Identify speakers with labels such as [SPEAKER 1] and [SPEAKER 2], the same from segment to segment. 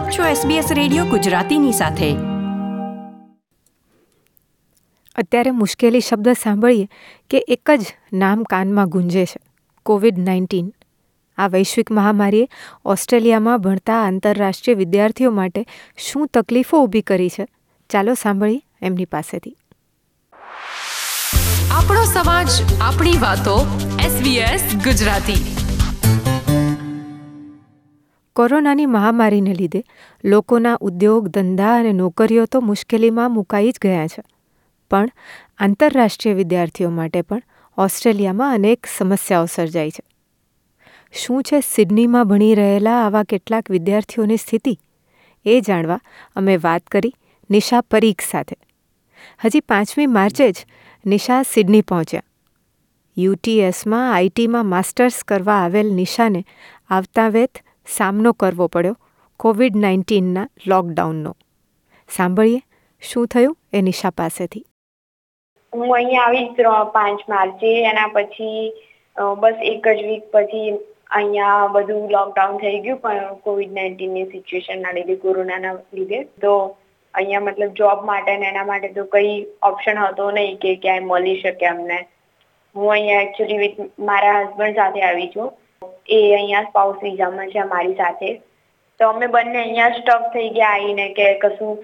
[SPEAKER 1] આપ છો SBS radio ગુજરાતીની સાથે.
[SPEAKER 2] અત્યારે મુશ્કેલી શબ્દ સાંભળીએ કે એક જ નામ કાનમાં ગુંજે છે. કોવિડ નાઇન્ટીન આ વૈશ્વિક મહામારીએ ઓસ્ટ્રેલિયામાં ભણતા આંતરરાષ્ટ્રીય વિદ્યાર્થીઓ માટે શું તકલીફો ઊભી કરી છે? ચાલો સાંભળીએ એમની પાસેથી.
[SPEAKER 1] આપણો સમાજ આપણી વાતો SBS ગુજરાતી.
[SPEAKER 2] કોરોનાની મહામારીને લીધે લોકોના ઉદ્યોગ, ધંધા અને નોકરીઓ તો મુશ્કેલીમાં મુકાઈ જ ગયા છે. પણ આંતરરાષ્ટ્રીય વિદ્યાર્થીઓ માટે પણ ઓસ્ટ્રેલિયામાં અનેક સમસ્યાઓ સર્જાઈ છે. શું છે સિડનીમાં ભણી રહેલા આવા કેટલાક વિદ્યાર્થીઓની સ્થિતિ? એ જાણવા અમે વાત કરી નિશા પરીખ સાથે. હજી પાંચમી માર્ચે જ નિશા સિડની પહોંચ્યા. યુટીએસમાં આઈટીમાં માસ્ટર્સ કરવા આવેલ નિશાને આવતા વેત સામનો કરવો પડ્યો કોવિડ નાઇન્ટીનના લોકડાઉનનો. સાંભળીએ, શું થયું એ નિશા પાસેથી?
[SPEAKER 3] હું અહીંયા આવી પાંચ માર્ચે, એના પછી બસ એક જ વીક પછી અહીંયા બધું લોકડાઉન થઈ ગયું, પણ કોવિડ નાઇન્ટીનની સિચ્યુએશનના લીધે, કોરોનાના લીધે. તો અહીંયા મતલબ જોબ માટે ને એના માટે તો કઈ ઓપ્શન હતો નહીં કે ક્યાંય મળી શકે અમને. હું અહીંયા એકચ્યુઅલી વિથ મારા હસબન્ડ સાથે આવી છું. એ અહીંયા સ્પાઉસ વિઝામાં છે અમારી સાથે. તો અમે બંને અહીંયા સ્ટક થઈ ગયા આવીને કે કશું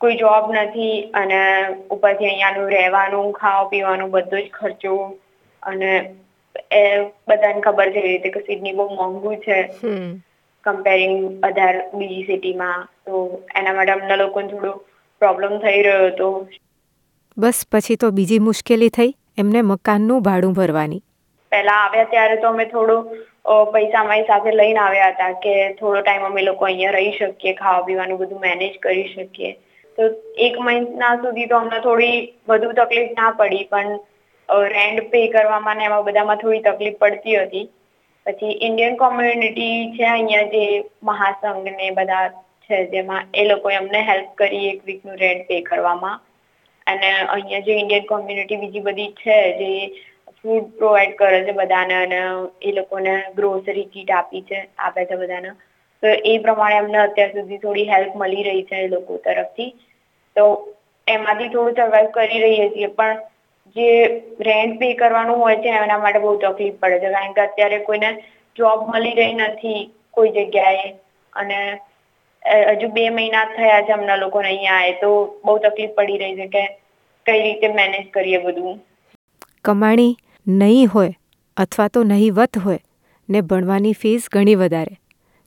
[SPEAKER 3] કોઈ જોબ નથી અને ઉપરથી અહીંયાનું રહેવાનું ખાવા પીવાનું બધો જ ખર્ચો અને એ બધાને ખબર છે રીતે કે સિડની બહુ મોંઘું છે. કમ્પેરિંગ અધાર બીજી સિટીમાં તો એના માટે અમને લોકોને થોડો પ્રોબ્લેમ થઈ રહ્યો હતો.
[SPEAKER 2] બસ પછી તો બીજી મુશ્કેલી થઈ એમને મકાનનું ભાડું ભરવાની.
[SPEAKER 3] પહેલા આવ્યા ત્યારે તો અમે થોડું પૈસા અમારી સાથે લઈને આવ્યા હતા કે થોડો ટાઈમ અમે લોકો અહીંયા રહી શકીએ, ખાવા પીવાનું બધું મેનેજ કરી શકીએ. તો એક મહિના સુધી તો અમને થોડી વધુ તકલીફ ના પડી, પણ રેન્ટ પે કરવામાં ને એમાં બધામાં થોડી તકલીફ પડતી હતી. પછી ઇન્ડિયન કોમ્યુનિટી છે અહીંયા જે મહાસંઘ ને બધા છે જેમાં એ લોકોએ અમને હેલ્પ કરી એક વીકનું રેન્ટ પે કરવામાં. અને અહીંયા જે ઇન્ડિયન કોમ્યુનિટી બીજી બધી છે, જે ફૂડ પ્રોવાઈડ કરે છે બધાને અને એ લોકોને ગ્રોસરી કીટ આપી છે, આપે છે બધાને. તો એ પ્રમાણે અમને અત્યાર સુધી થોડી હેલ્પ મળી રહી છે એ લોકો તરફથી. તો એમાંથી થોડું સર્વાઈવ કરી રહીએ છીએ, પણ જે રેન્ટ પે કરવાનું હોય છે એના માટે બહુ તકલીફ પડે છે, કારણ કે અત્યારે કોઈને જોબ મળી રહી નથી કોઈ જગ્યાએ. અને હજુ બે મહિના થયા છે અમને લોકોને અહીંયા આવે તો બહુ તકલીફ પડી રહી છે કે કઈ રીતે મેનેજ કરીએ બધું.
[SPEAKER 2] કમાણી નહીં હોય અથવા તો નહીવત હોય ને ભણવાની ફીસ ઘણી વધારે.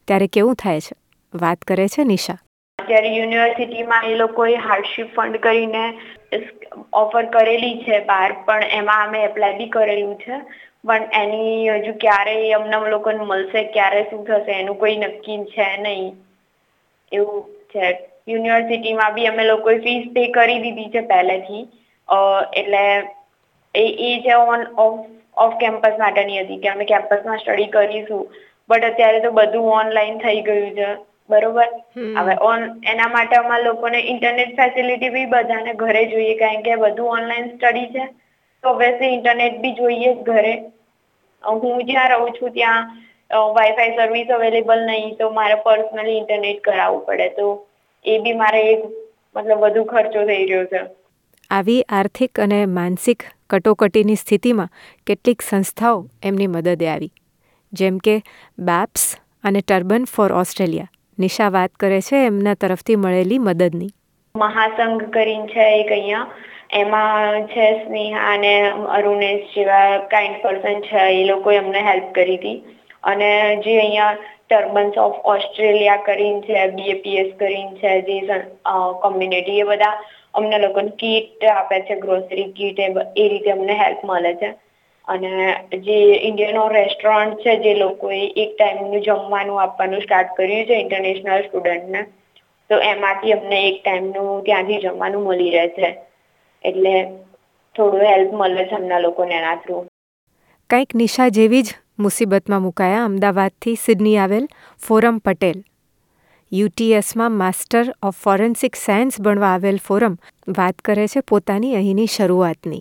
[SPEAKER 2] ત્યારે કેવું થાય છે? વાત કરે છે નિશા.
[SPEAKER 3] અત્યારે યુનિવર્સિટીમાં એ લોકોએ હાર્ડશીપ ફંડ કરીને ઓફર કરેલી છે બહાર, પણ એમાં અમે એપ્લાય બી કરેલું છે. પણ એની હજુ ક્યારે અમને લોકોને મળશે, ક્યારે શું થશે, એનું કોઈ નક્કી છે નહીં. એવું છે. યુનિવર્સિટીમાં બી અમે લોકોએ ફીસ પે કરી દીધી છે પહેલેથી. એટલે એ એ છે ઓન ઓફ ઓફ કેમ્પસ માટેની હતી. કે અમે કેમ્પસમાં સ્ટડી કરીશું. બટ અત્યારે તો બધું ઓનલાઈન થઈ ગયું છે. બરોબર? હવે ઓન એના માટે અમારા લોકોને ઇન્ટરનેટ ફેસિલિટી બી બધાને ઘરે જોઈએ. કારણ કે બધું ઓનલાઈન સ્ટડી છે. તો ઓબ્વિયસલી ઇન્ટરનેટ બી જોઈએ જ ઘરે. હું જ્યાં રહું છું ત્યાં વાઈફાઈ સર્વિસ અવેલેબલ નહીં. તો મારે પર્સનલી ઇન્ટરનેટ કરાવવું પડે. તો એ બી મારે એક મતલબ વધુ ખર્ચો થઈ રહ્યો છે.
[SPEAKER 2] આવી આર્થિક અને માનસિક કટોકટીની સ્થિતિમાં કેટલીક સંસ્થાઓ એમની મદદે આવી. જેમ કે બેપ્સ અને ટર્બન ફોર ઓસ્ટ્રેલિયા નિશા વાત કરે છે એમના તરફથી મળેલી મદદની.
[SPEAKER 3] મહાસંઘ કરીને છે એક અહીંયા. એમાં છે સ્નેહા અને અરુણેશ જેવા કાઇન્ડ પર્સન છે. એ લોકોએ એમને હેલ્પ કરી હતી. અને જે અહીંયા ટર્બન્સ ઓફ ઓસ્ટ્રેલિયા કરીને છે બીએપીએસ કરીને છે, જે કોમ્યુનિટી એ બધા અમને લોકોને કીટ આપે છે ગ્રોસરી કીટ એ રીતે અમને હેલ્પ મળે છે. અને જે ઇન્ડિયનો રેસ્ટોરન્ટ છે, જે લોકોએ એક ટાઈમનું જમવાનું આપવાનું સ્ટાર્ટ કર્યું છે ઇન્ટરનેશનલ સ્ટુડન્ટને તો એમાંથી અમને એક ટાઈમનું ત્યાંથી જમવાનું મળી રહે છે. એટલે થોડું હેલ્પ મળે છે અમના લોકોને એના થ્રુ
[SPEAKER 2] કંઈક નિશા જેવી જ મુસીબતમાં મુકાયા અમદાવાદથી સિડની આવેલ ફોરમ પટેલ. યુટીએસમાં માસ્ટર ઓફ ફોરેન્સિક સાયન્સ ભણવા આવેલ ફોરમ વાત કરે છે પોતાની અહીંની શરૂઆતની.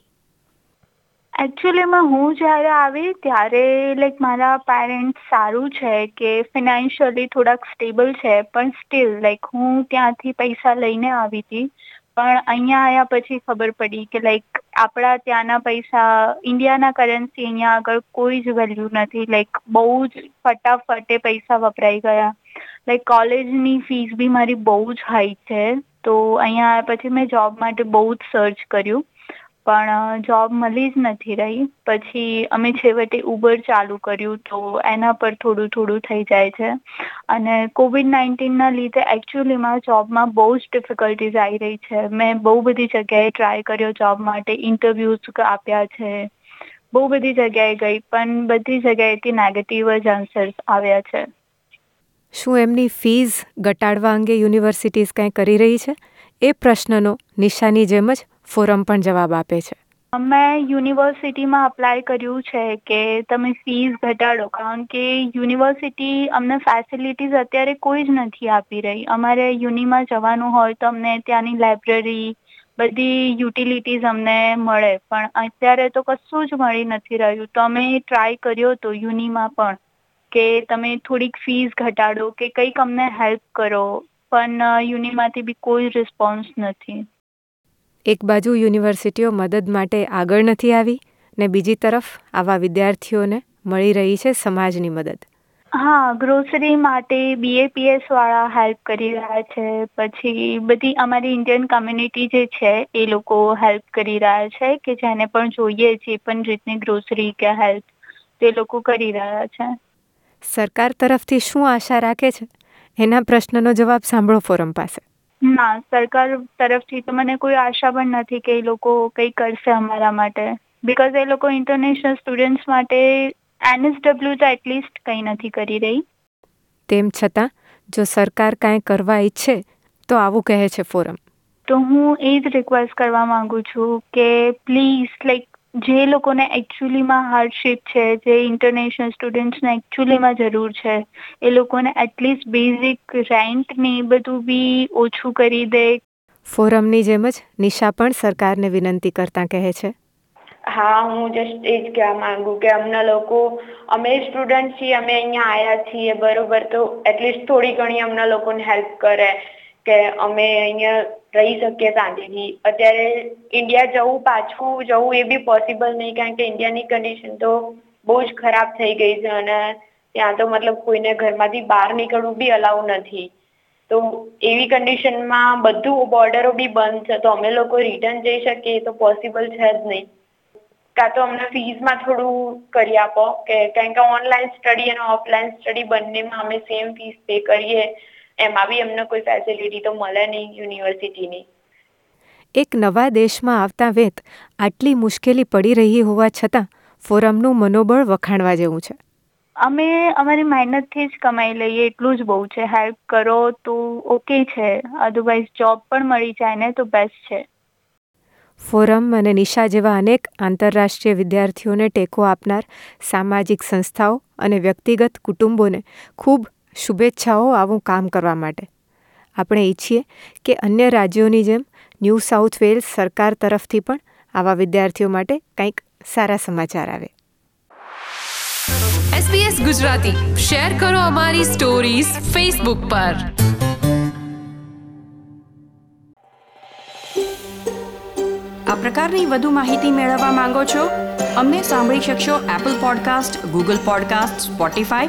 [SPEAKER 4] એકચ્યુઅલીમાં હું જ્યારે આવી ત્યારે લાઈક મારા પેરેન્ટ્સ સારું છે કે ફિનાન્શિયલી થોડાક સ્ટેબલ છે, પણ સ્ટીલ લાઈક હું ત્યાંથી પૈસા લઈને આવી હતી. પણ અહીંયા આવ્યા પછી ખબર પડી કે લાઈક આપણા ત્યાંના પૈસા, ઇન્ડિયાના કરન્સી અહીંયા આગળ કોઈ જ વેલ્યુ નથી. લાઈક બહુ જ ફટાફટે પૈસા વપરાઈ ગયા. લાઈક કોલેજની ફીસ બી મારી બહુ જ હાઈ છે. તો અહીંયા આવ્યા પછી મેં જોબ માટે બહુ જ સર્ચ કર્યું. પણ જોબ મળી જ નથી રહી. પછી અમે છેવટે ઉબર ચાલુ કર્યું તો એના પર થોડું થોડું થઈ જાય છે. અને કોવિડ નાઇન્ટીનના લીધે એકચ્યુઅલીમાં જોબમાં બહુ જ ડિફિકલ્ટીઝ આવી રહી છે. મેં બહુ બધી જગ્યાએ ટ્રાય કર્યો જોબ માટે ઇન્ટરવ્યૂઝ આપ્યા છે. બહુ બધી જગ્યાએ ગઈ, પણ બધી જગ્યાએથી નેગેટિવ જ આન્સર્સ આવ્યા છે.
[SPEAKER 2] શું એમની ફીઝ ઘટાડવા અંગે યુનિવર્સિટીઝ કંઈ કરી રહી છે? એ પ્રશ્નનો નિશાની જેમ જ ફોરમ પણ જવાબ આપે છે.
[SPEAKER 4] મેં યુનિવર્સિટીમાં અપ્લાય કર્યું છે કે તમે ફીસ ઘટાડો, કારણ કે યુનિવર્સિટી અમને ફેસિલિટીઝ અત્યારે કોઈ જ નથી આપી રહી. અમારે યુનિમાં જવાનું હોય તો અમને ત્યાંની લાઇબ્રેરી બધી યુટિલિટીઝ અમને મળે, પણ અત્યારે તો કશું જ મળી નથી રહ્યું. તો અમે ટ્રાય કર્યો હતો યુનિમાં પણ કે તમે થોડીક ફીસ ઘટાડો, કે કંઈક અમને હેલ્પ કરો, પણ યુનિમાંથી બી કોઈ રિસ્પોન્સ નથી.
[SPEAKER 2] એક બાજુ યુનિવર્સિટીઓ મદદ માટે આગળ નથી આવી ને બીજી તરફ આવા વિદ્યાર્થીઓને મળી રહી છે સમાજની મદદ.
[SPEAKER 4] હા ગ્રોસરી માટે બીએપીએસ વાળા હેલ્પ કરી રહ્યા છે. પછી બધી અમારી ઇન્ડિયન કમ્યુનિટી જે છે એ લોકો હેલ્પ કરી રહ્યા છે કે જેને પણ જોઈએ જે પણ રીતની ગ્રોસરી કે હેલ્પ તે લોકો કરી રહ્યા છે.
[SPEAKER 2] સરકાર તરફથી શું આશા રાખે છે? એના પ્રશ્નનો જવાબ સાંભળો ફોરમ પાસે.
[SPEAKER 4] ના સરકાર તરફથી તો મને કોઈ આશા પણ નથી કે એ લોકો કંઈ કરશે અમારા માટે. બિકોઝ એ લોકો ઇન્ટરનેશનલ સ્ટુડન્ટ્સ માટે એનએસડબલ્યુ તો એટલીસ્ટ કંઈ નથી કરી રહી.
[SPEAKER 2] તેમ છતાં જો સરકાર કાંઈ કરવા ઈચ્છે તો આવું કહે છે ફોરમ.
[SPEAKER 4] તો હું એ જ રિક્વેસ્ટ કરવા માંગુ છું કે પ્લીઝ લાઈક જે લોકોને એકચ્યુઅલીમાં હાર્ડશીપ છે જે ઇન્ટરનેશનલ સ્ટુડન્ટ્સને એકચ્યુઅલીમાં જરૂર છે એ લોકોને એટલીસ્ટ બેઝિક રેન્ટ ને એ બધું બી ઓછું કરી દે.
[SPEAKER 2] ફોરમની જેમ જ નિશા પણ સરકારને વિનંતી કરતા કહે છે.
[SPEAKER 3] હા હું જસ્ટ એ જ કહેવા માંગુ કે અમને લોકો અમે સ્ટુડન્ટ છીએ અમે અહીંયા આવ્યા છીએ બરોબર તો એટલીસ્ટ થોડી ઘણી અમને લોકોને હેલ્પ કરે કે અમે અહીંયા રહી શકીએ શાંતિથી. અત્યારે ઇન્ડિયા જવું, પાછું જવું એ બી પોસિબલ નહીં, કારણ કે ઇન્ડિયાની કન્ડિશન તો બહુ જ ખરાબ થઈ ગઈ છે અને ત્યાં તો મતલબ કોઈને ઘરમાંથી બહાર નીકળવું બી અલાઉ નથી. તો એવી કન્ડિશનમાં બધું બોર્ડરો બી બંધ છે. તો અમે લોકો રિટર્ન જઈ શકીએ તો પોસિબલ છે જ નહીં. કાં તો અમને ફીઝમાં થોડું કરી આપો. કે, કારણ કે ઓનલાઈન સ્ટડી અને ઓફલાઈન સ્ટડી બંનેમાં અમે સેમ ફીસ પે કરીએ. એમાં બી અમને કોઈ ફેસિલિટી તો મળે નહીં યુનિવર્સિટીની
[SPEAKER 2] એક નવા દેશમાં આવતા વેત આટલી મુશ્કેલી પડી રહી હોવા છતાં ફોરમનું મનોબળ વખાણવા જેવું છે.
[SPEAKER 4] અમે અમારી મહેનતથી જ કમાઈ લઈએ એટલું જ બહુ છે. હેલ્પ કરો તો ઓકે છે. અધરવાઇઝ જોબ પણ મળી જાય ને તો બેસ્ટ છે.
[SPEAKER 2] ફોરમ અને નિશા જેવા અનેક આંતરરાષ્ટ્રીય વિદ્યાર્થીઓને ટેકો આપનાર સામાજિક સંસ્થાઓ અને વ્યક્તિગત કુટુંબોને ખૂબ શુભેચ્છાઓ આવું કામ કરવા માટે. આપણે ઈચ્છીએ કે અન્ય રાજ્યોની જેમ ન્યૂ સાઉથ વેલ્સ સરકાર તરફથી પણ આવા વિદ્યાર્થીઓ માટે કંઈક સારા સમાચાર આવે.
[SPEAKER 1] SBS ગુજરાતી. શેર કરો અમારી સ્ટોરીઝ ફેસબુક પર.
[SPEAKER 5] આ પ્રકારની વધુ માહિતી મેળવવા માંગો છો? અમને સાંભળી શકશો Apple podcast Google podcast Spotify